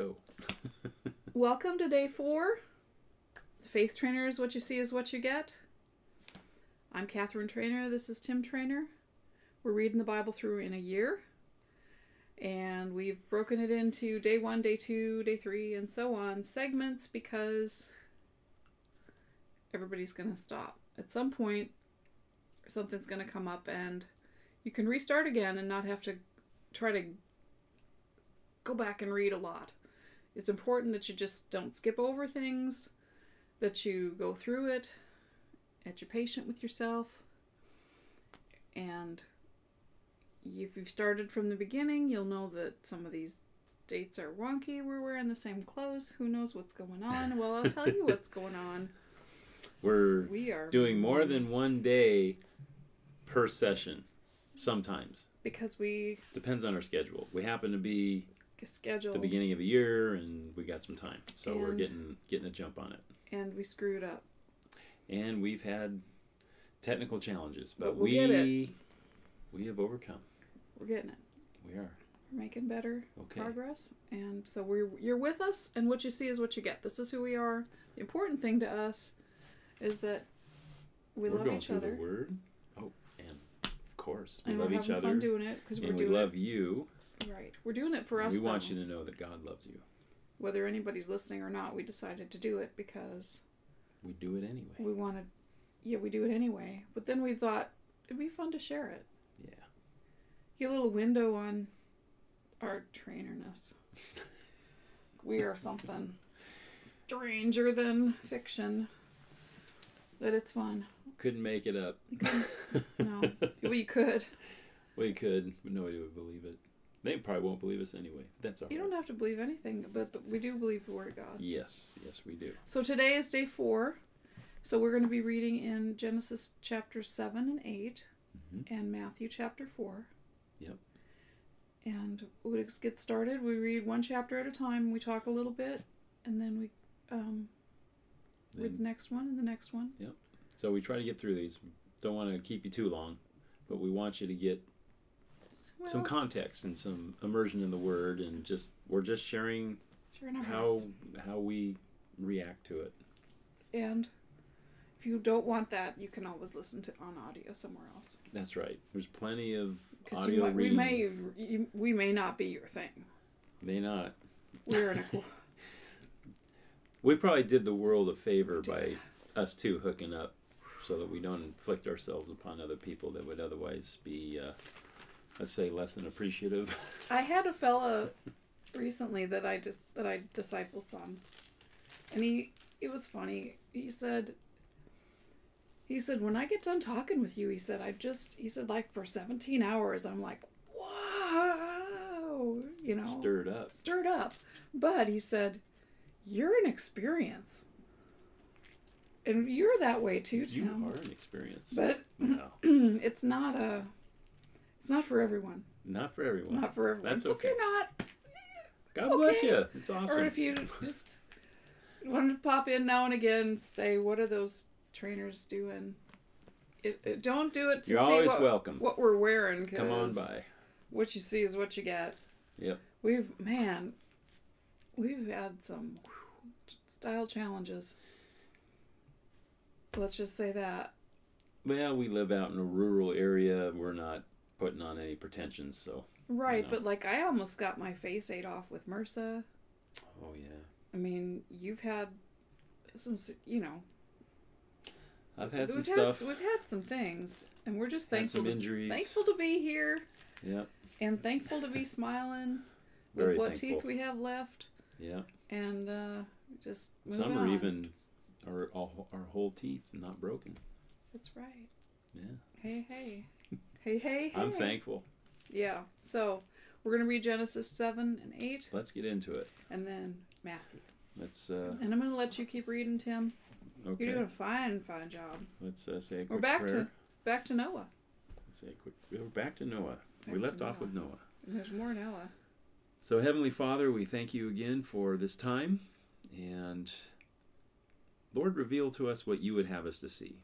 go. Welcome to day four. Faith Trainer is what you see is what you get. I'm Catherine Trainer. This is Tim Trainer. We're reading the Bible through in a year. And we've broken it into day one, day two, day three, and so on segments because everybody's going to stop. At some point, something's going to come up and you can restart again and not have to try to go back and read a lot. It's important that you just don't skip over things, that you go through it, that you're patient with yourself, and if you've started from the beginning, you'll know that some of these dates are wonky. We're wearing the same clothes. Who knows what's going on? Well, I'll tell you what's going on. We're We are doing more than one day per session sometimes. Because we Depends on our schedule. We happen to be schedule the beginning of a year and we got some time. So we're getting getting a jump on it. and we screwed up. And we've had technical challenges, but, But we'll we we have overcome. We're getting it. We are. We're making better Okay. progress, and so we're you're with us, and what you see is what you get. This is who we are. The important thing to us is that we are love each other, the word. Oh, and of course, we and love we're each having other. fun doing it because we're doing and we doing love you. right. We're doing it for us. we want though. you to know that God loves you. Whether anybody's listening or not, we decided to do it because We do it anyway. we wanted. Yeah, we do it anyway. But then we thought it'd be fun to share it. Yeah. Get a little window on our trainerness. we are something stranger than fiction. But it's fun. Couldn't make it up. No, we could. We could, but nobody would believe it. They probably won't believe us anyway. That's all You right. don't have to believe anything, but th- we do believe the Word of God. Yes, yes, we do. So today is day four. So we're going to be reading in Genesis chapter 7 and 8 Mhm. and Matthew chapter 4. Yep. And we just get started. We read one chapter at a time. We talk a little bit, and then we um, read the next one and the next one. So we try to get through these. Don't want to keep you too long, but we want you to get some context and some immersion in the word, and just we're just sharing sure how hearts. how we react to it. And if you don't want that, you can always listen to on audio somewhere else. That's right. There's plenty of audio we may you, we may not be your thing. May not. We're in a We probably did the world a favor by us two hooking up so that we don't inflict ourselves upon other people that would otherwise be, uh, let's say, less than appreciative. I had a fella recently that I just that I disciple some, and he it was funny. He said. He said, "When I get done talking with you, he said, I just he said like for seventeen hours, I'm like, wow, you know, Stirred up. stirred up. But he said, you're an experience, and you're that way too, You are an experience. But Wow. it's not a, it's not for everyone. Not for everyone. Not for everyone. That's so if okay. you're not, God bless you. It's awesome. Or if you just wanted to pop in now and again and say, what are those trainers doing? It, it- don't do it to You're see always what, welcome. what we're wearing. Come on by. What you see is what you get. Yep. We've, man, we've had some style challenges. Let's just say that. Well, we live out in a rural area. We're not putting on any pretensions, so. Right, know. but like I almost got my face ate off with MRSA. Oh, yeah. I mean, you've had some, you know, I've had some we've stuff. Had, we've had some things, and we're just Had thankful. some to, injuries. thankful to be here, Yep. and thankful to be smiling Very with what thankful. teeth we have left, Yeah. and uh, just Some are on. even our all, our whole teeth not broken. That's right. Yeah. Hey, hey, hey, hey, hey. I'm thankful. Yeah. So we're gonna read Genesis seven and eight, Let's get into it. and then Matthew. Let's uh And I'm gonna let you keep reading, Tim. okay. You're doing a fine, fine job. Let's uh, say a quick We're back prayer. to back to Noah. Let's say a quick. We're back to Noah. we left off with Noah. And there's more Noah. So Heavenly Father, we thank you again for this time, and Lord, reveal to us what you would have us to see.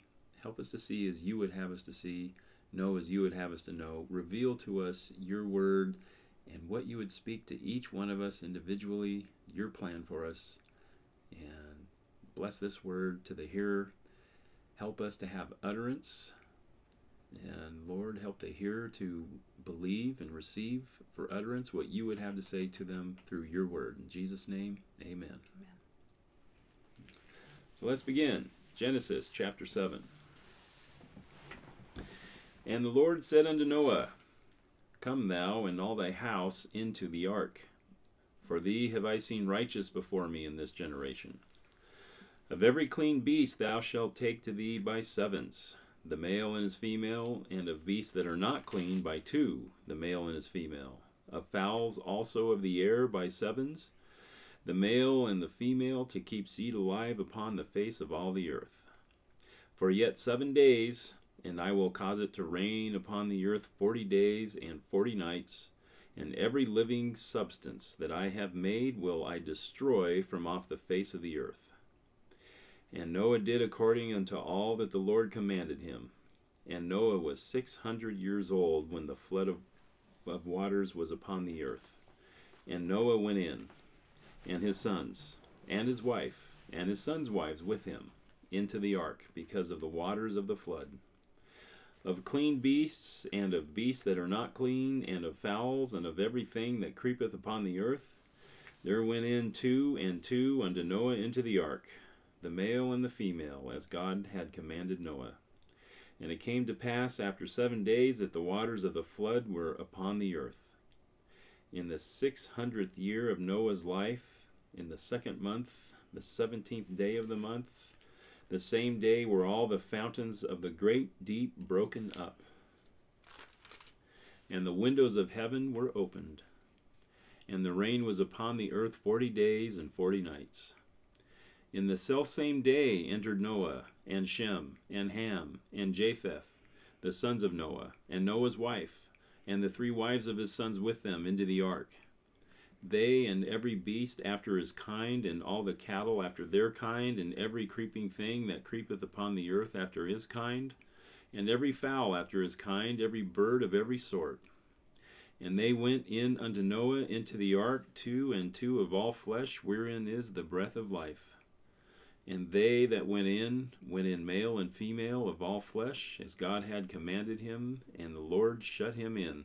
Help us to see as you would have us to see, know as you would have us to know. Reveal to us your word and what you would speak to each one of us individually, your plan for us. And bless this word to the hearer. Help us to have utterance. And Lord, help the hearer to believe and receive for utterance what you would have to say to them through your word. In Jesus' name, amen. Amen. So let's begin. Genesis chapter 7. And the Lord said unto Noah, Come thou and all thy house into the ark, for thee have I seen righteous before me in this generation. Of every clean beast thou shalt take to thee by sevens, the male and his female, and of beasts that are not clean by two, the male and his female. Of fowls also of the air by sevens, the male and the female to keep seed alive upon the face of all the earth. For yet seven days, and I will cause it to rain upon the earth forty days and forty nights, and every living substance that I have made will I destroy from off the face of the earth. And Noah did according unto all that the Lord commanded him. And Noah was six hundred years old when the flood of, of waters was upon the earth. And Noah went in, and his sons, and his wife, and his sons' wives with him, into the ark, because of the waters of the flood. Of clean beasts, and of beasts that are not clean, and of fowls, and of everything that creepeth upon the earth, there went in two and two unto Noah into the ark, the male and the female, as God had commanded Noah. And it came to pass after seven days that the waters of the flood were upon the earth. In the six hundredth year of Noah's life, in the second month, the seventeenth day of the month, the same day were all the fountains of the great deep broken up, and the windows of heaven were opened, and the rain was upon the earth forty days and forty nights. In the selfsame day entered Noah, and Shem, and Ham, and Japheth, the sons of Noah, and Noah's wife, and the three wives of his sons with them into the ark. They and every beast after his kind, and all the cattle after their kind, and every creeping thing that creepeth upon the earth after his kind, and every fowl after his kind, every bird of every sort. And they went in unto Noah into the ark, two and two of all flesh, wherein is the breath of life. And they that went in, went in male and female of all flesh, as God had commanded him, and the Lord shut him in.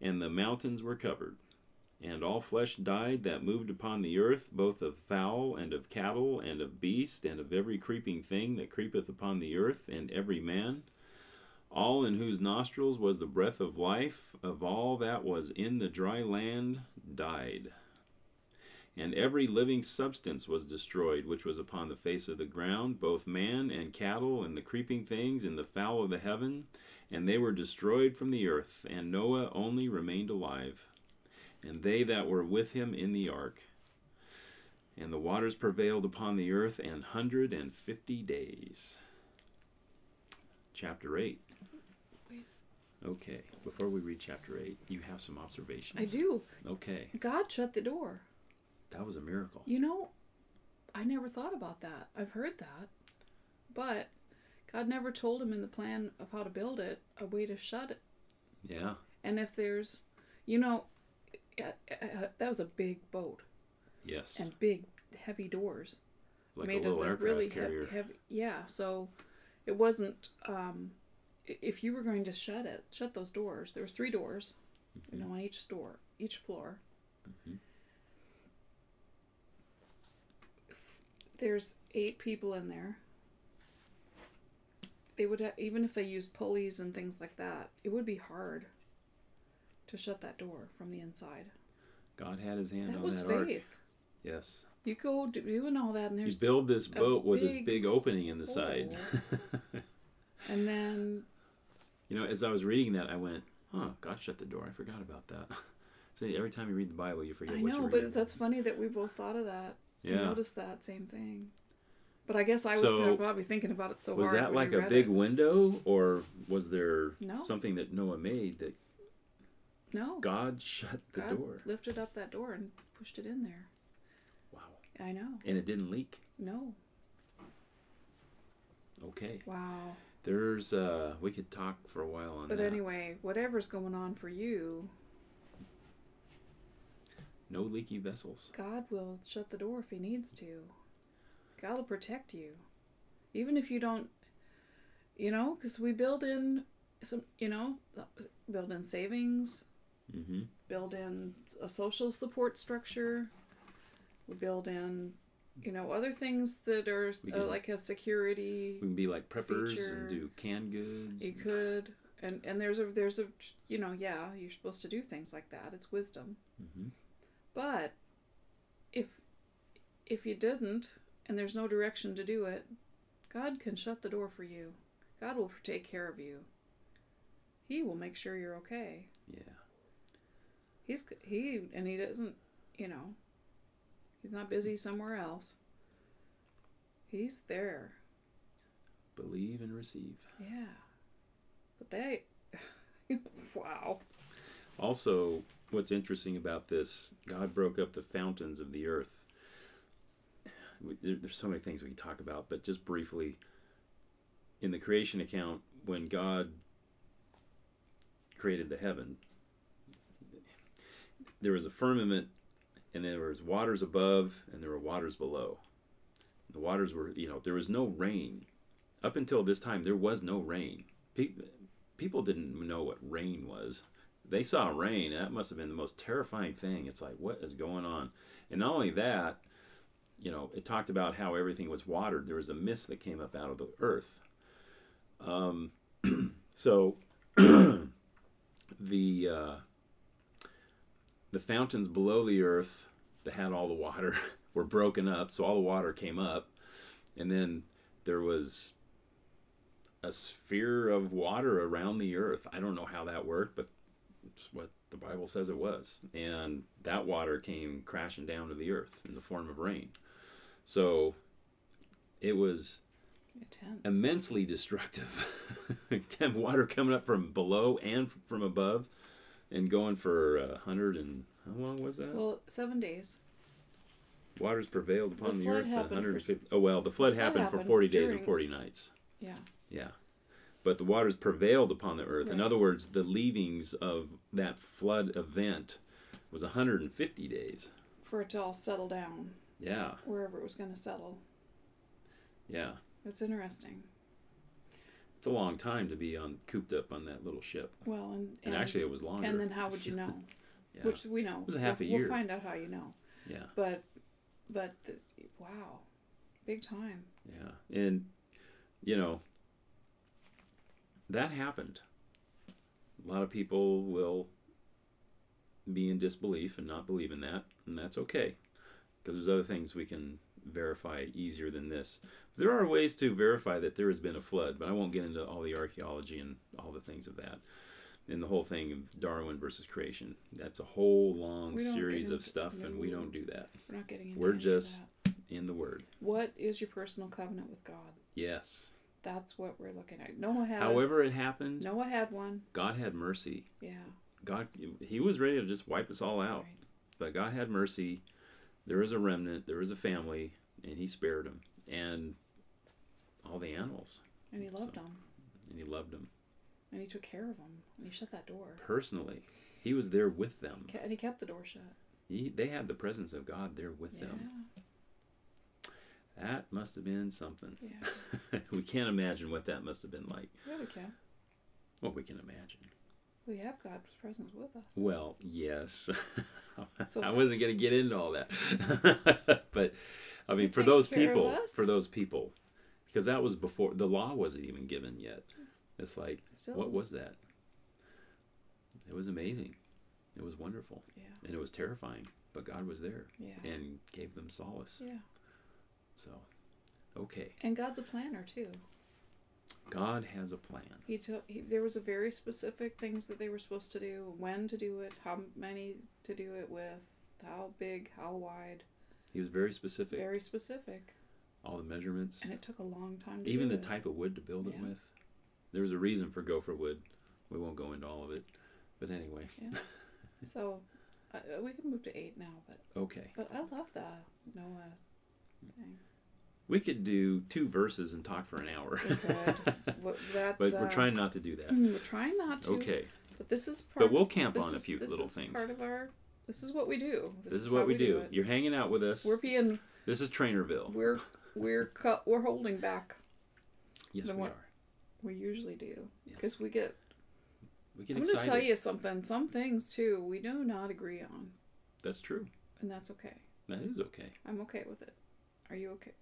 and the mountains were covered. And all flesh died that moved upon the earth, both of fowl, and of cattle, and of beast, and of every creeping thing that creepeth upon the earth, and every man. All in whose nostrils was the breath of life, of all that was in the dry land, died. And every living substance was destroyed which was upon the face of the ground, both man and cattle, and the creeping things, and the fowl of the heaven, and they were destroyed from the earth, and Noah only remained alive, and they that were with him in the ark. And the waters prevailed upon the earth an hundred and fifty days. Chapter 8. Okay, before we read chapter 8, you have some observations. I do. Okay, God shut the door. that was a miracle. You know, I never thought about that. I've heard that. But God never told him in the plan of how to build it a way to shut it. Yeah, And if there's, you know, uh, uh, that was a big boat yes. and big, heavy doors like made a of aircraft really carrier. heavy, heavy. Yeah, so it wasn't. Um, if you were going to shut it, shut those doors. There was three doors, you know, on each store, each floor. Mhm. There's eight people in there. They would have, even if they used pulleys and things like that, it would be hard to shut that door from the inside. God had his hand That on was that faith. Yes. You go doing all that, and there's You build this boat with this big opening in the side. and then you know, as I was reading that, I went, "Huh, God shut the door. I forgot about that." thing. Every time you read the Bible, you forget I know, but that's funny that we both thought of that. I Yeah. noticed that same thing. But I guess I was So, probably thinking about it so was hard. Was that like a big it. window, or was there No. something that Noah made that No. God shut the God door? lifted up that door and pushed it in there. Wow. I know. And it didn't leak. No. Okay. Wow. There's uh we could talk for a while on But that. But anyway, whatever's going on for you, No leaky vessels. God will shut the door if He needs to. God will protect you. Even if you don't, you know, because we build in some, you know, build in savings, Mm-hmm. build in a social support structure. We build in, you know, other things that are uh, like a security. We can be like preppers Feature. and do canned goods. You could, and and there's a there's a you know yeah you're supposed to do things like that. It's wisdom. hmm But if if you didn't and there's no direction to do it, God can shut the door for you. God will take care of you. He will make sure you're okay. Yeah. He's he and he doesn't, you know, he's not busy somewhere else. He's there. Believe and receive. Yeah. But they wow. Also, what's interesting about this, God broke up the fountains of the earth. There- There's so many things we can talk about, but just briefly, in the creation account, when God created the heaven, there was a firmament, and there was waters above, and there were waters below. The waters were, you know, there was no rain. Up until this time, there was no rain. Pe- people didn't know what rain was they saw rain. And that must have been the most terrifying thing. It's like, what is going on? And not only that, you know, it talked about how everything was watered. There was a mist that came up out of the earth. Um, so the uh, the fountains below the earth that had all the water were broken up. So all the water came up, and then there was a sphere of water around the earth. I don't know how that worked, but it's what the Bible says it was. And that water came crashing down to the earth in the form of rain. So it was Intense. immensely destructive. Water coming up from below and from above and going for a hundred and how long was that? well, seven days. Waters prevailed upon the, flood earth. happened for oh well, the flood, flood happened, for happened 40 days and 40 nights. Yeah. Yeah. But the waters prevailed upon the earth. In other words, the leavings of that flood event was 150 days. For it to all settle down Yeah. wherever it was going to settle. Yeah. That's interesting. It's a long time to be on cooped up on that little ship. Well, and, And, actually it was longer. and then how would you know? yeah. Which we know. It was a half we'll, a year. We'll find out how you know. yeah. But, but the, wow, big time. Yeah. And you know that happened. A lot of people will be in disbelief and not believe in that, and that's okay. Because there's other things we can verify easier than this. There are ways to verify that there has been a flood, but I won't get into all the archaeology and all the things of that. And the whole thing of Darwin versus creation. That's a whole long series of stuff, and we don't do that. We're not getting into We're just- that. In the Word. What is your personal covenant with God? Yes. That's what we're looking at. Noah had. However it happened, Noah had one. God had mercy. Yeah. God, He was ready to just wipe us all out, Right. but God had mercy. There was a remnant. There was a family, and He spared them and all the animals, And he loved So- them. and He loved them And he took care of them. And he shut that door. personally. He was there with them. And he kept the door shut. He, they had the presence of God there with Yeah. them. That must have been something. Yeah. we can't imagine what that must have been like. Yeah, we can. Well, we can imagine. We have God's presence with us. Well, yes. So- I wasn't going to get into all that. but I mean, for those people, for those people, because that was before the law wasn't even given yet. It's like, Still. what was that? It was amazing. It was wonderful. Yeah. And it was terrifying. But God was there Yeah. and gave them solace. Yeah. So, okay. And God's a planner too. God has a plan. He took. He, there was a very specific things that they were supposed to do, when to do it, how many to do it with, how big, how wide. He was very specific. Very specific, All the measurements, and it took a long time. to even the it. type of wood to build it with. There was a reason for gopher wood. We won't go into all of it, but anyway, Yeah. So, uh, we can move to eight now, but okay. but I love the Noah thing. We could do two verses and talk for an hour. We could. What- That's, but we're uh, trying not to do that. We're trying not to. Okay. But this is part. But we'll camp this on a few this little is things. Part of our. This is what we do. This, is, how what we do. it. You're hanging out with us. We're being. This is Trainerville. We're we're cut. We're holding back. yes, we are. We usually do Yes. because we get. We get I'm going to tell you something. Some things too we do not agree on, That's true. and that's okay. That is okay. I'm okay with it. Are you okay?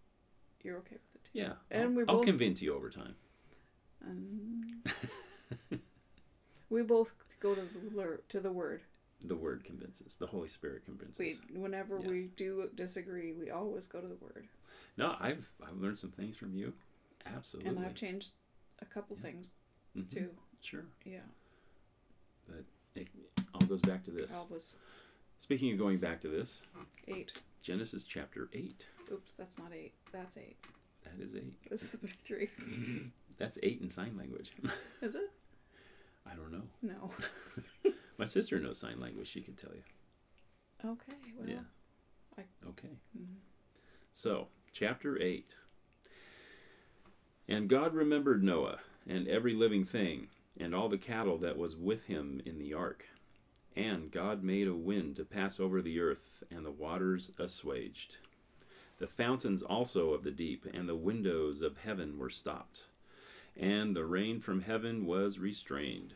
You're okay with it too. Yeah. And I'll, we I'll both- convince you over time. And we both go to the to the word. The word convinces. The Holy Spirit convinces. We whenever Yes. we do disagree, we always go to the word. No, I've I've learned some things from you. Absolutely. And I've changed a couple things Mhm. too. Sure. Yeah, But It all goes back to this. Elvis Speaking of going back to this, eight. Genesis chapter eight. Oops, that's not eight. That's eight. That is eight. This is three. That's eight in sign language. Is it? I don't know. No. My sister knows sign language. She can tell you. Okay. Well. yeah. I- Okay. Mhm. So, chapter 8. And God remembered Noah and every living thing and all the cattle that was with him in the ark. And God made a wind to pass over the earth, and the waters assuaged. The fountains also of the deep and the windows of heaven were stopped. And the rain from heaven was restrained.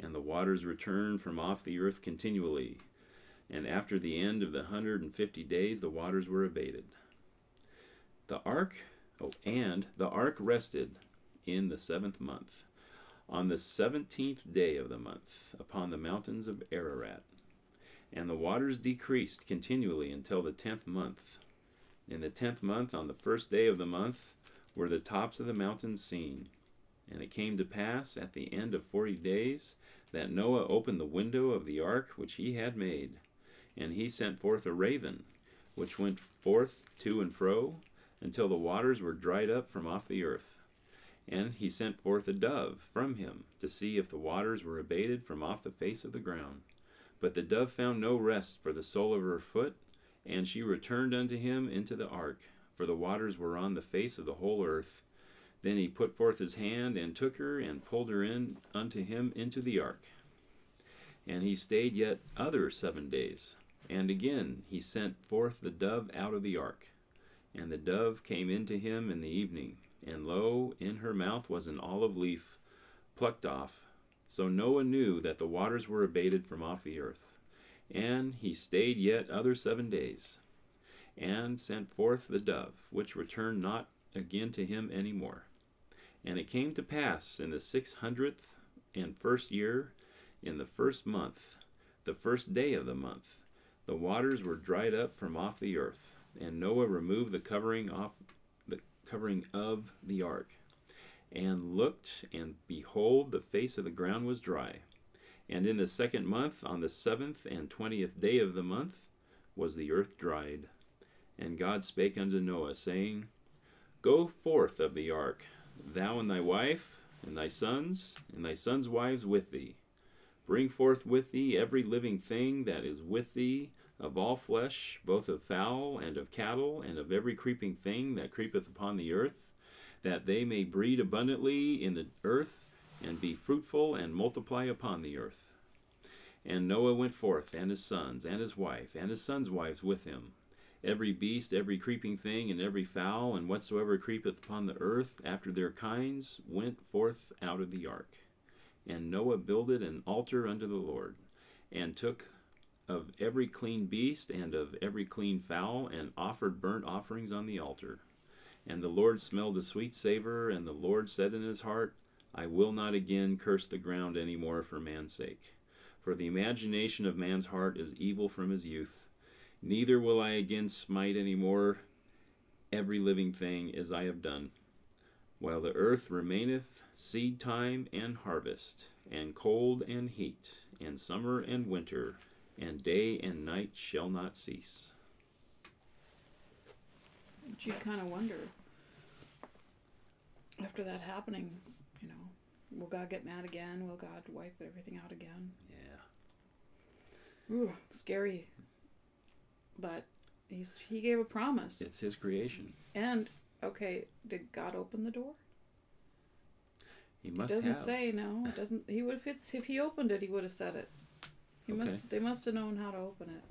And the waters returned from off the earth continually. And after the end of the hundred and fifty days, the waters were abated. The ark, oh, and the ark rested in the seventh month, on the seventeenth day of the month, upon the mountains of Ararat. And the waters decreased continually until the tenth month. In the tenth month, on the first day of the month, were the tops of the mountains seen. And it came to pass at the end of forty days that Noah opened the window of the ark which he had made, and he sent forth a raven, which went forth to and fro until the waters were dried up from off the earth. And he sent forth a dove from him to see if the waters were abated from off the face of the ground. But the dove found no rest for the sole of her foot, and she returned unto him into the ark, for the waters were on the face of the whole earth. Then he put forth his hand and took her and pulled her in unto him into the ark. And he stayed yet other seven days. And again he sent forth the dove out of the ark. And the dove came into him in the evening, and lo, in her mouth was an olive leaf plucked off. So Noah knew that the waters were abated from off the earth. And he stayed yet other seven days, and sent forth the dove, which returned not again to him any more. And it came to pass in the six hundredth and first year, in the first month, the first day of the month, the waters were dried up from off the earth, and Noah removed the covering off the covering of the ark, and looked, and behold, the face of the ground was dry. And in the second month, on the seventh and twentieth day of the month, was the earth dried. And God spake unto Noah, saying, Go forth of the ark, thou and thy wife, and thy sons, and thy sons' wives with thee. Bring forth with thee every living thing that is with thee, of all flesh, both of fowl and of cattle, and of every creeping thing that creepeth upon the earth, that they may breed abundantly in the earth, and be fruitful and multiply upon the earth. And Noah went forth, and his sons, and his wife, and his sons' wives with him. Every beast, every creeping thing, and every fowl, and whatsoever creepeth upon the earth after their kinds, went forth out of the ark. And Noah builded an altar unto the Lord, and took of every clean beast and of every clean fowl, and offered burnt offerings on the altar. And the Lord smelled a sweet savor, and the Lord said in his heart, I will not again curse the ground any more for man's sake. For the imagination of man's heart is evil from his youth. Neither will I again smite any more every living thing as I have done. While the earth remaineth, seed time and harvest, and cold and heat, and summer and winter, and day and night shall not cease. You kind of wonder after that happening, you know, will God get mad again? Will God wipe everything out again? Yeah. Ooh, scary. But he's he gave a promise. It's his creation. And okay, did God open the door? He must it doesn't have. say no. It doesn't. He would if it's if he opened it, he would have said it. He Okay. must. They must have known how to open it.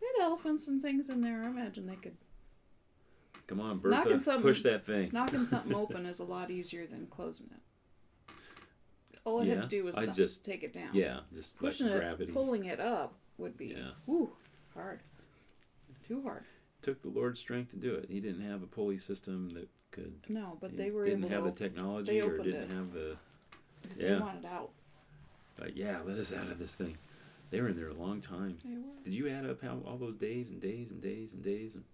They had elephants and things in there. I imagine they could. Come on, Knocking Bertha, something- push that thing. Knocking something open is a lot easier than closing it. All I had to do was I not- just- take it down. Yeah, just Pushing like it, gravity. pulling it up would be Yeah. hard. Too hard. Took the Lord's strength to do it. He didn't have a pulley system that could. No, but he they were didn't have the technology or didn't it. have the. because yeah. they wanted out. But yeah, let us out of this thing. They were in there a long time. They were. Did you add up how all those days and days and days and days and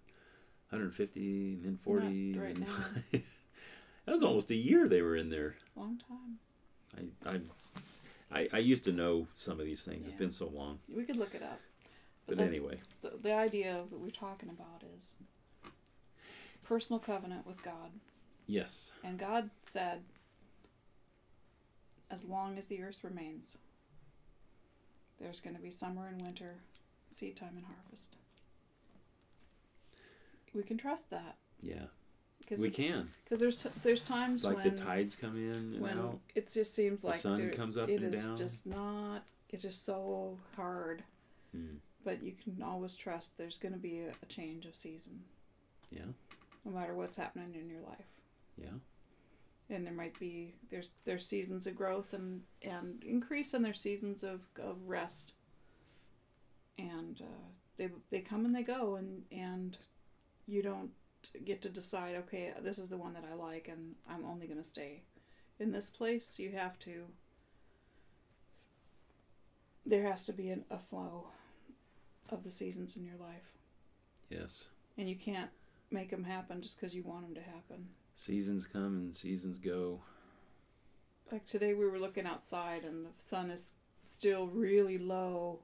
150 and then 40? Not right now. that was almost a year they were in there. Long time. I I I, I used to know some of these things. It's been so long. We could look it up. But that's- anyway, The, the idea that we're talking about is personal covenant with God. yes. And God said, as long as the earth remains, there's going to be summer and winter, seed time and harvest. We can trust that Yeah. because We can. because there's t- there's times Like when the tides come in and when out. it just seems like The sun there- comes up it and is down. just not it's just so hard. Hmm. But you can always trust there's going to be a, a change of season, Yeah. no matter what's happening in your life. Yeah. and there might be there's there's seasons of growth and and increase and there's seasons of of rest and uh, they they come and they go and and you don't get to decide okay this is the one that I like and I'm only going to stay in this place you have to there has to be an, a flow of the seasons in your life Yes. and you can't make them happen just because you want them to happen Seasons come and seasons go. like today we were looking outside and the sun is still really low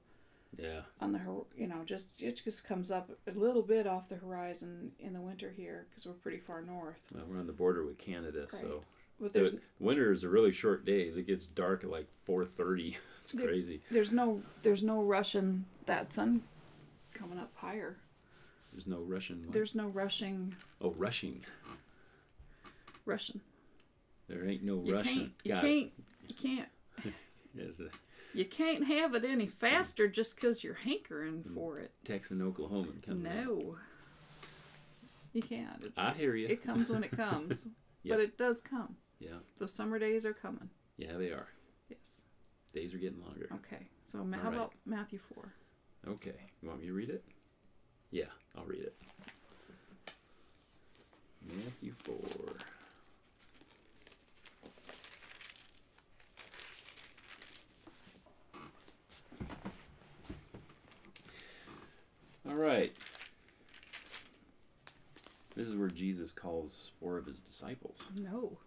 Yeah. on the you know just it just comes up a little bit off the horizon in the winter here because we're pretty far north Well, we're on the border with Canada, so but there's the winters are really short days. It gets dark at like 4:30. it's There- crazy. there's no there's no rushing that sun coming up higher There's no Russian. what? there's no rushing oh, rushing. Russian. There ain't no you Russian. can't you Got it. can't you can't a you can't have it any faster just because you're hankering Mm. for it Texan Oklahoman coming. no you can't it's, I hear you. it comes when it comes Yep. but it does come yeah. Those summer days are coming. Yeah, they are. Yes. Days are getting longer. Okay. So All how right. about Matthew four? Okay. You want me to read it? Yeah, I'll read it. Matthew 4. All right. This is where Jesus calls four of his disciples. No.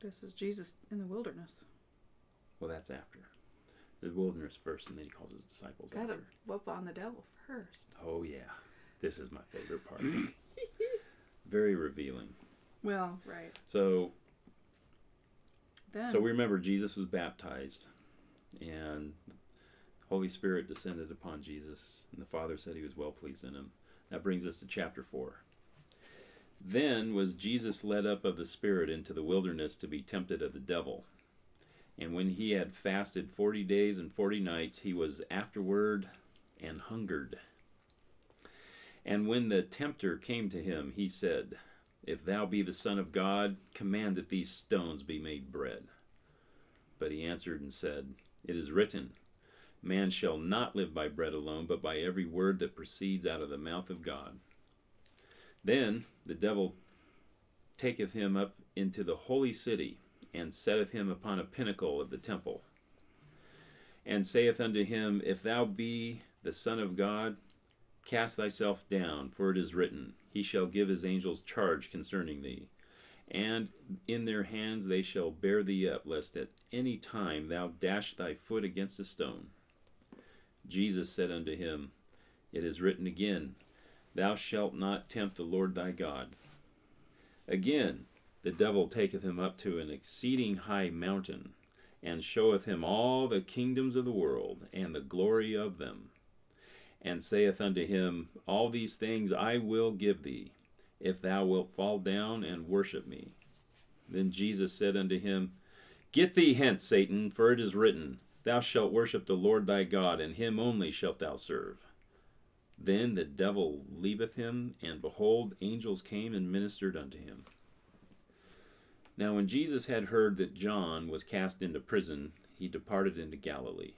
This is Jesus in the wilderness. Well, that's after. The wilderness first, and then he calls his disciples Got to after. whoop on the devil first. Oh yeah, this is my favorite part. Very revealing. Well, right. So, Then so we remember Jesus was baptized, and Holy Spirit descended upon Jesus, and the Father said He was well pleased in him. That brings us to chapter four. Then was Jesus led up of the Spirit into the wilderness to be tempted of the devil. And when he had fasted forty days and forty nights, he was afterward and hungered. And when the tempter came to him, he said, If thou be the Son of God, command that these stones be made bread. But he answered and said, It is written, Man shall not live by bread alone, but by every word that proceeds out of the mouth of God. Then the devil taketh him up into the holy city, and setteth him upon a pinnacle of the temple, and saith unto him, If thou be the Son of God, cast thyself down, for it is written, He shall give his angels charge concerning thee, and in their hands they shall bear thee up, lest at any time thou dash thy foot against a stone. Jesus said unto him, It is written again, Thou shalt not tempt the Lord thy God. Again, the devil taketh him up to an exceeding high mountain, and showeth him all the kingdoms of the world, and the glory of them, and saith unto him, All these things I will give thee, if thou wilt fall down and worship me. Then Jesus said unto him, Get thee hence, Satan, for it is written, Thou shalt worship the Lord thy God, and him only shalt thou serve. Then the devil leaveth him, and behold, angels came and ministered unto him. Now when Jesus had heard that John was cast into prison, he departed into Galilee.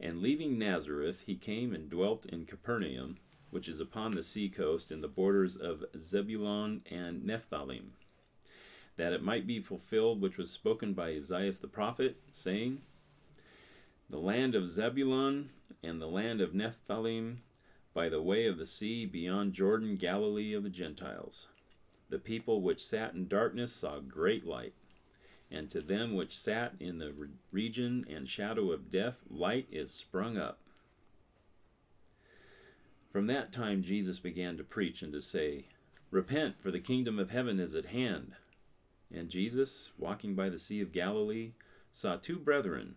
And leaving Nazareth, he came and dwelt in Capernaum, which is upon the sea coast in the borders of Zebulun and Nephthalim, that it might be fulfilled which was spoken by Isaiah the prophet, saying, The land of Zebulun and the land of Nephthalim, by the way of the sea beyond Jordan, Galilee of the Gentiles. The people which sat in darkness saw great light, and to them which sat in the region and shadow of death, light is sprung up. From that time Jesus began to preach and to say, Repent, for the kingdom of heaven is at hand. And Jesus, walking by the Sea of Galilee, saw two brethren,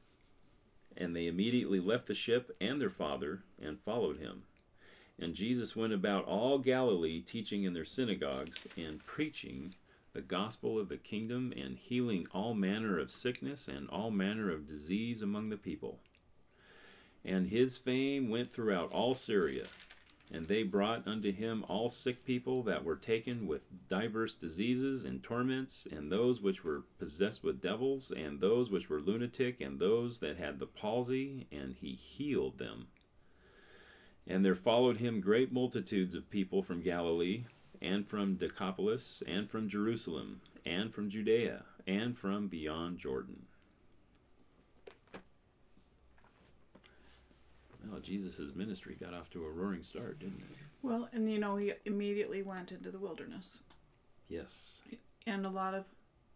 And they immediately left the ship and their father, and followed him. And Jesus went about all Galilee, teaching in their synagogues, and preaching the gospel of the kingdom, and healing all manner of sickness and all manner of disease among the people. And his fame went throughout all Syria, and they brought unto him all sick people that were taken with divers diseases and torments, and those which were possessed with devils, and those which were lunatic, and those that had the palsy, and he healed them. And there followed him great multitudes of people from Galilee, and from Decapolis, and from Jerusalem, and from Judea, and from beyond Jordan. Well, Jesus' ministry got off to a roaring start, didn't it? Well, and you know, he immediately went into the wilderness. Yes. And a lot of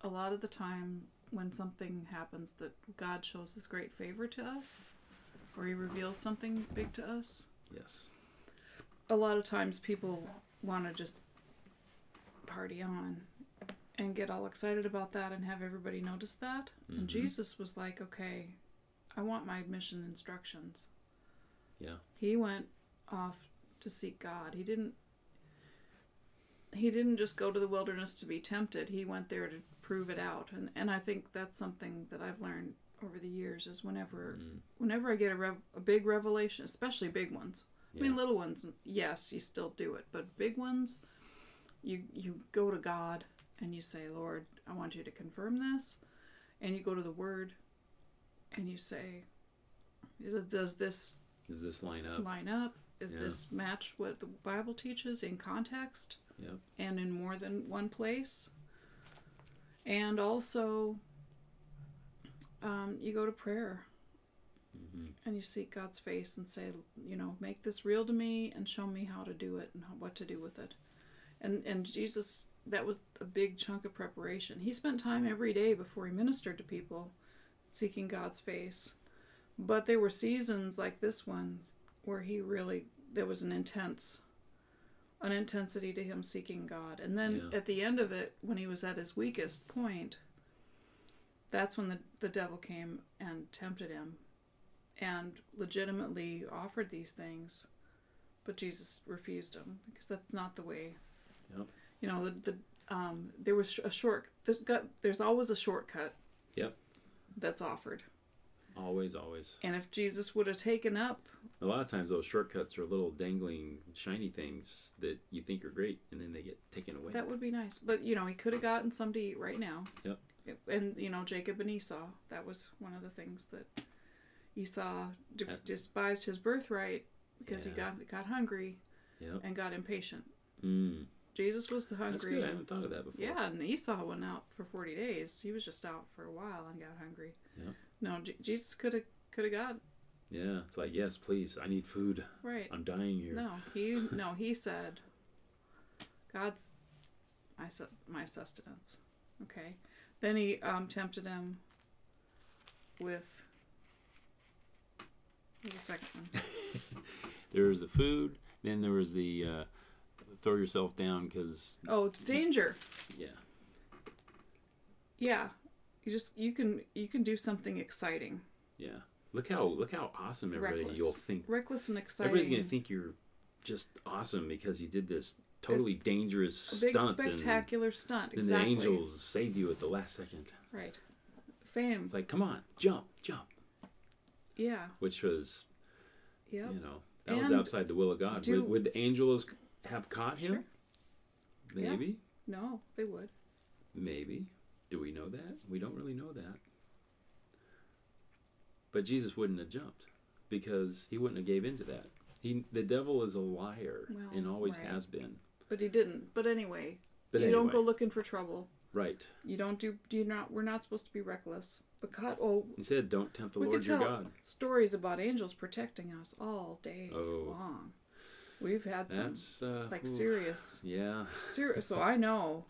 a lot of the time when something happens that God shows his great favor to us or he reveals something big to us, Yes. a lot of times people want to just party on and get all excited about that and have everybody notice that. Mhm. And Jesus was like, okay, I want my mission instructions. Yeah. He went off to seek God. He didn't he didn't just go to the wilderness to be tempted. He went there to prove it out. And and I think that's something that I've learned over the years is whenever Mm. whenever I get a, rev, a big revelation, especially big ones. I mean little ones, yes, you still do it, but big ones you you go to God and you say, "Lord, I want you to confirm this." And you go to the word and you say, "Does this Does this line up? line up? Is Yeah. this match what the Bible teaches in context Yep. and in more than one place? And also, um, you go to prayer hmm and you seek God's face and say, you know, make this real to me and show me how to do it and how, what to do with it. And and Jesus, that was a big chunk of preparation. He spent time every day before he ministered to people, seeking God's face. But there were seasons like this one where he really there was an intense an intensity to him seeking God. And then Yeah. at the end of it, when he was at his weakest point, that's when the, the devil came and tempted him and legitimately offered these things. But Jesus refused them because that's not the way. Yep. You know, the, the um, there was a short. The, there's always a shortcut. Yep. That's offered, Always, always. And if Jesus would have taken up, A lot of times those shortcuts are little dangling, shiny things that you think are great, and then they get taken away. that would be nice. But you know, he could have gotten some to eat right now. Yep. And you know, Jacob and Esau. That was one of the things that Esau de- That- despised his birthright because he got got hungry Yep. and got impatient. Mm. Jesus was the hungry. That's good. I haven't thought of that before. Yeah, and Esau went out for forty days. He was just out for a while and got hungry. Yeah. No, J- Jesus could have could have got Yeah. It's like, yes, please. I need food. right. I'm dying here. No, he no he said, God's my su- my sustenance. Okay, then he um, tempted him with. The second one? There was the food. Then there was the uh, throw yourself down because Oh, danger. yeah, Yeah, you just you can you can do something exciting, yeah. Look how look how awesome everybody Reckless. you'll think. reckless and exciting. Everybody's gonna think you're just awesome because you did this totally dangerous big stunt and spectacular stunt. then Exactly. the angels saved you at the last second. Right. Fame. It's like, come on, jump, jump. Yeah. Which was, yeah you know, that was outside the will of God. do- would the angels have caught him? Sure. Yeah. Maybe. No, they would. Maybe. Do we know that? We don't really know that. But Jesus wouldn't have jumped because he wouldn't have gave into that. He, the devil is a liar Well, and always right. has been. But he didn't. But anyway, But you anyway, don't go looking for trouble. right. You don't do. Do you not? We're not supposed to be reckless. But God, oh, He said, "Don't tempt the Lord your tell God." stories about angels protecting us all day Oh. long. We've had some That's uh, like oof. serious, Yeah. serious. So I know,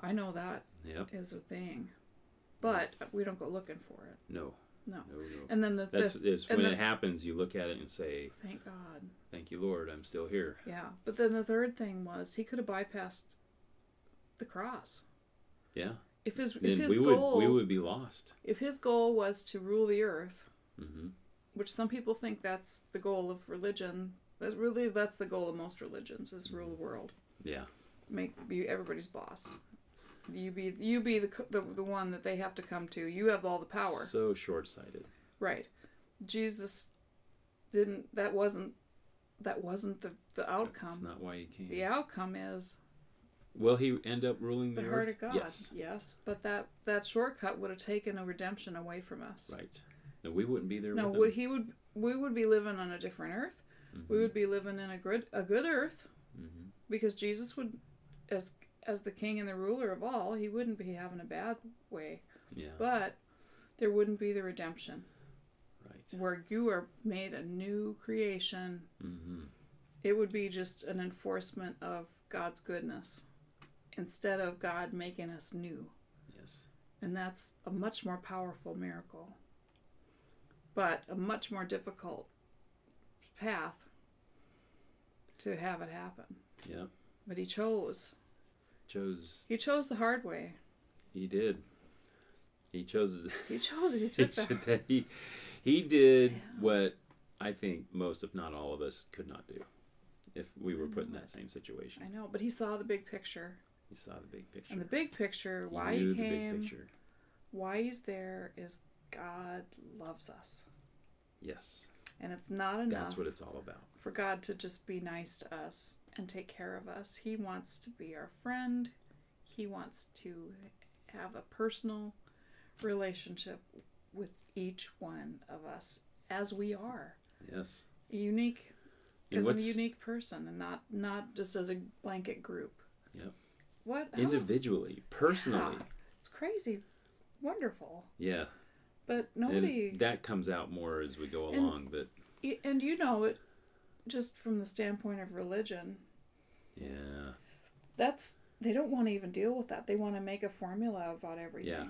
I know that Yep. is a thing, but we don't go looking for it. No. No. No. No. And then the, That's the when the- it happens. You look at it and say, thank God. "Thank you, Lord. I'm still here." Yeah. But then the third thing was he could have bypassed the cross. Yeah. If his if his we would goal we would be lost. if his goal was to rule the earth, hmm which some people think that's the goal of religion, that's really that's the goal of most religions is rule the world, Yeah. make be everybody's boss. You be you be the the the one that they have to come to. You have all the power. So short-sighted. Right. Jesus didn't that wasn't that wasn't the the That's outcome. not why he came. The outcome is Will he end up ruling the, the earth? heart of God. Yes. Yes, but that that shortcut would have taken a redemption away from us. Right. No, we wouldn't be there. No, would him. he would we would be living on a different earth. We would be living in a good a good earth Mhm. because Jesus would as as the king and the ruler of all, he wouldn't be having a bad way. Yeah. But there wouldn't be the redemption right. where you are made a new creation. hmm It would be just an enforcement of God's goodness instead of God making us new. Yes. And that's a much more powerful miracle, but a much more difficult path to have it happen. Yeah. But he chose. Chose. He chose the hard way. He did. He chose. He chose it. He he, took the. should- he, he did what I think most, if not all of us, could not do if we were put in that same situation. I know, but he saw the big picture. He saw the big picture. And the big picture, He why he the big came, picture. why he's there, is God loves us. Yes. And it's not enough That's what it's all about. for God to just be nice to us and take care of us. He wants to be our friend. He wants to have a personal relationship with each one of us as we are. Yes. Unique And as a unique person and not not just as a blanket group. Yep. What? Oh, individually, personally. it's crazy. Wonderful. Yeah. But And nobody that comes out more as we go And- along, but and you know it just from the standpoint of religion. yeah. That's they don't want to even deal with that. They want to make a formula about everything. Yeah.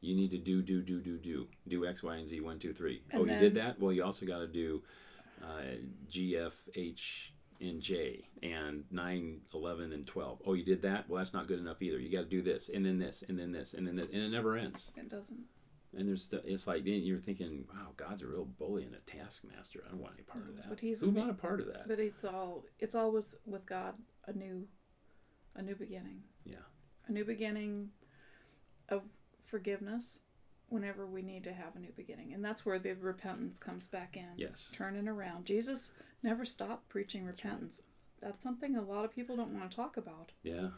You need to do, do, do, do, do. Do X, Y, and Z, one, two, three. And oh, you did that? Well, you also got to do uh, G, F, H, and J, and 9, 11, and 12. Oh, you did that? Well, that's not good enough either. You got to do this, and then this, and then this, and then this, and it never ends. It doesn't. And there's, st- it's like then you're thinking, wow, God's a real bully and a taskmaster. I don't want any part of mm, that. But he's Who want a part of that? But it's all it's always with God a new a new beginning. Yeah. A new beginning of forgiveness whenever we need to have a new beginning. And that's where the repentance comes back in. Yes. Turning around. Jesus never stopped preaching repentance. That's something a lot of people don't want to talk about. Yeah.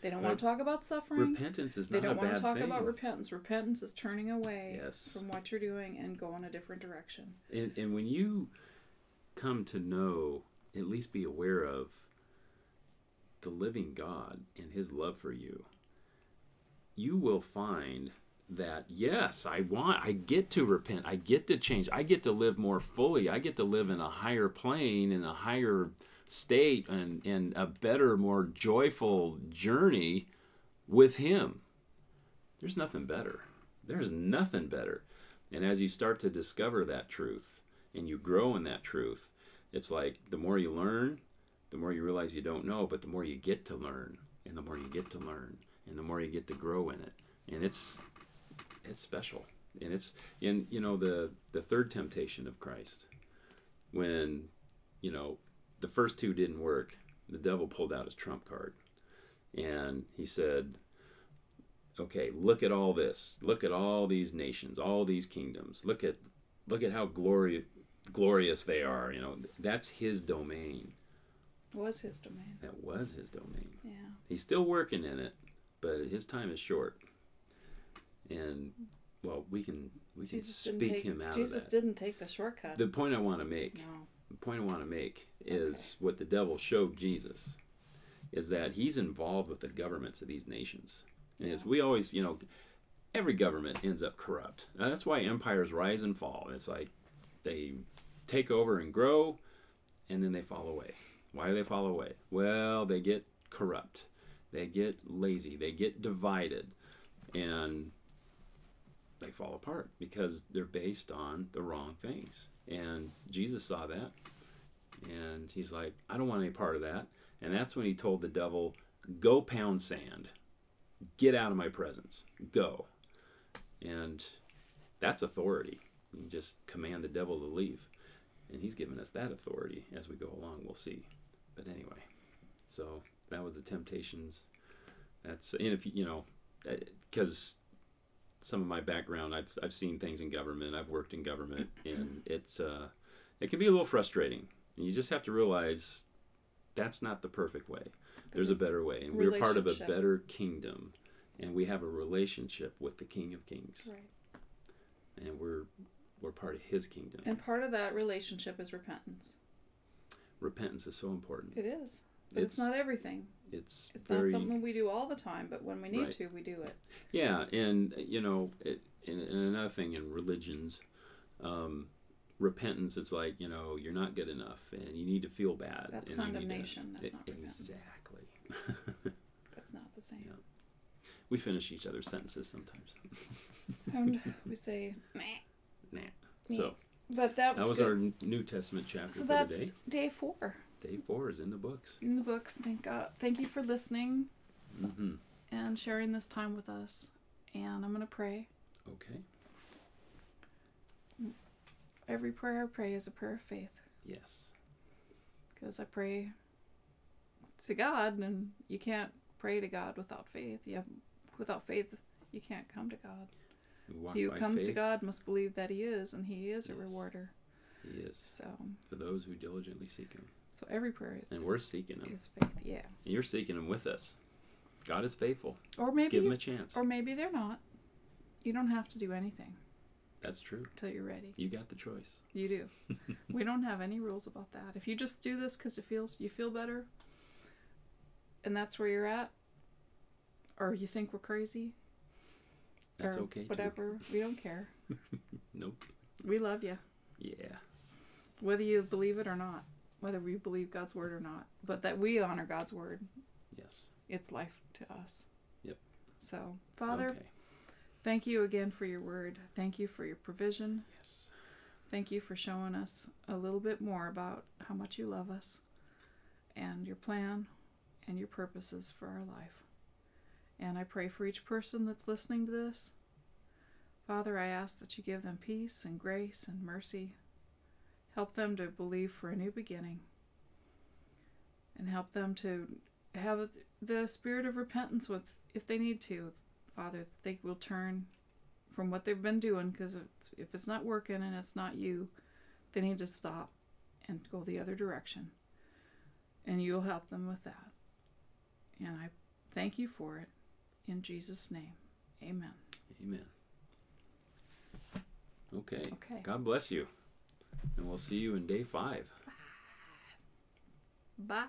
They don't want to talk about suffering. Repentance is not a good thing. they not don't a want bad to talk thing. about repentance. Repentance is turning away Yes. from what you're doing and going a different direction. And, and when you come to know, at least be aware of the living God and his love for you, you will find that yes, I want I get to repent. I get to change. I get to live more fully. I get to live in a higher plane in a higher state and and a better, more joyful journey with him. There's nothing better. There's nothing better. And as you start to discover that truth and you grow in that truth, it's like the more you learn, the more you realize you don't know, but the more you get to learn, and the more you get to learn, and the more you get to grow in it. And it's it's special. And it's and you know the the third temptation of Christ when you know the first two didn't work, the devil pulled out his trump card. And he said, okay, look at all this. Look at all these nations, all these kingdoms. Look at look at how glorious glorious they are. You know, that's his domain. Was his domain. That was his domain. Yeah. He's still working in it, but his time is short. And well, we can we can Jesus didn't speak take him out Jesus of that. didn't take the shortcut. The point I want to make, no. The point I want to make is what the devil showed Jesus is that he's involved with the governments of these nations. And as we always, you know, every government ends up corrupt. And that's why empires rise and fall. It's like they take over and grow and then they fall away. Why do they fall away? Well, they get corrupt. They get lazy. They get divided and they fall apart because they're based on the wrong things. And Jesus saw that. And he's like, I don't want any part of that. And that's when he told the devil, Go pound sand. Get out of my presence. Go. And that's authority. You just command the devil to leave. And he's given us that authority as we go along. We'll see. But anyway, so that was the temptations. That's, and if you, know, uh, because some of my background, I've, I've seen things in government, I've worked in government, and it's, uh, it can be a little frustrating. And you just have to realize that's not the perfect way. There's a better way. And we're part of a better kingdom. And we have a relationship with the King of Kings. Right. And we're we're part of his kingdom. And part of that relationship is repentance. Repentance is so important. It is. But it's, not everything. It's, It's very not something we do all the time, but when we need Right. to, we do it. Yeah, and you know, it, and, and another thing in religions, um, repentance. It's like you know you're not good enough, and you need to feel bad. That's need to- condemnation. That's not repentance. exactly. That's not the same. Yeah. we finish each other's sentences sometimes. And we say, meh. nah. So But that was, that was our New Testament chapter So that's today. day four Day four is in the books. in the books. Thank God. Thank you for listening hmm and sharing this time with us. And I'm going to pray. Okay. Every prayer I pray is a prayer of faith Yes. because I pray to God, and you can't pray to God without faith. You have, without faith, you can't come to God. He who comes to. God must believe that He is, and He is a rewarder. He is So, for those who diligently seek Him, so every prayer and is, we're seeking Him. is faith. Yeah. And you're seeking Him with us. God is faithful. Or maybe, Give Him a chance. or maybe they're not. You don't have to do anything That's true. till you're ready. You got the choice. You do. we don't have any rules about that. If you just do this because it feels you feel better, and that's where you're at, or you think we're crazy, That's or okay. too. whatever, we don't care. Nope. We love you, Yeah. whether you believe it or not, whether we believe God's word or not. But that we honor God's word, Yes. it's life to us. Yep. So, Father, Okay. thank you again for your word. Thank you for your provision. Yes. Thank you for showing us a little bit more about how much you love us and your plan and your purposes for our life. And I pray for each person that's listening to this. Father, I ask that you give them peace and grace and mercy. Help them to believe for a new beginning. And help them to have the spirit of repentance with if they need to. Father, they will turn from what they've been doing because if it's not working and it's not you, they need to stop and go the other direction. And you'll help them with that. And I thank you for it in Jesus' name. Amen. Amen. Okay. Okay. God bless you. And we'll see you in day five. Bye.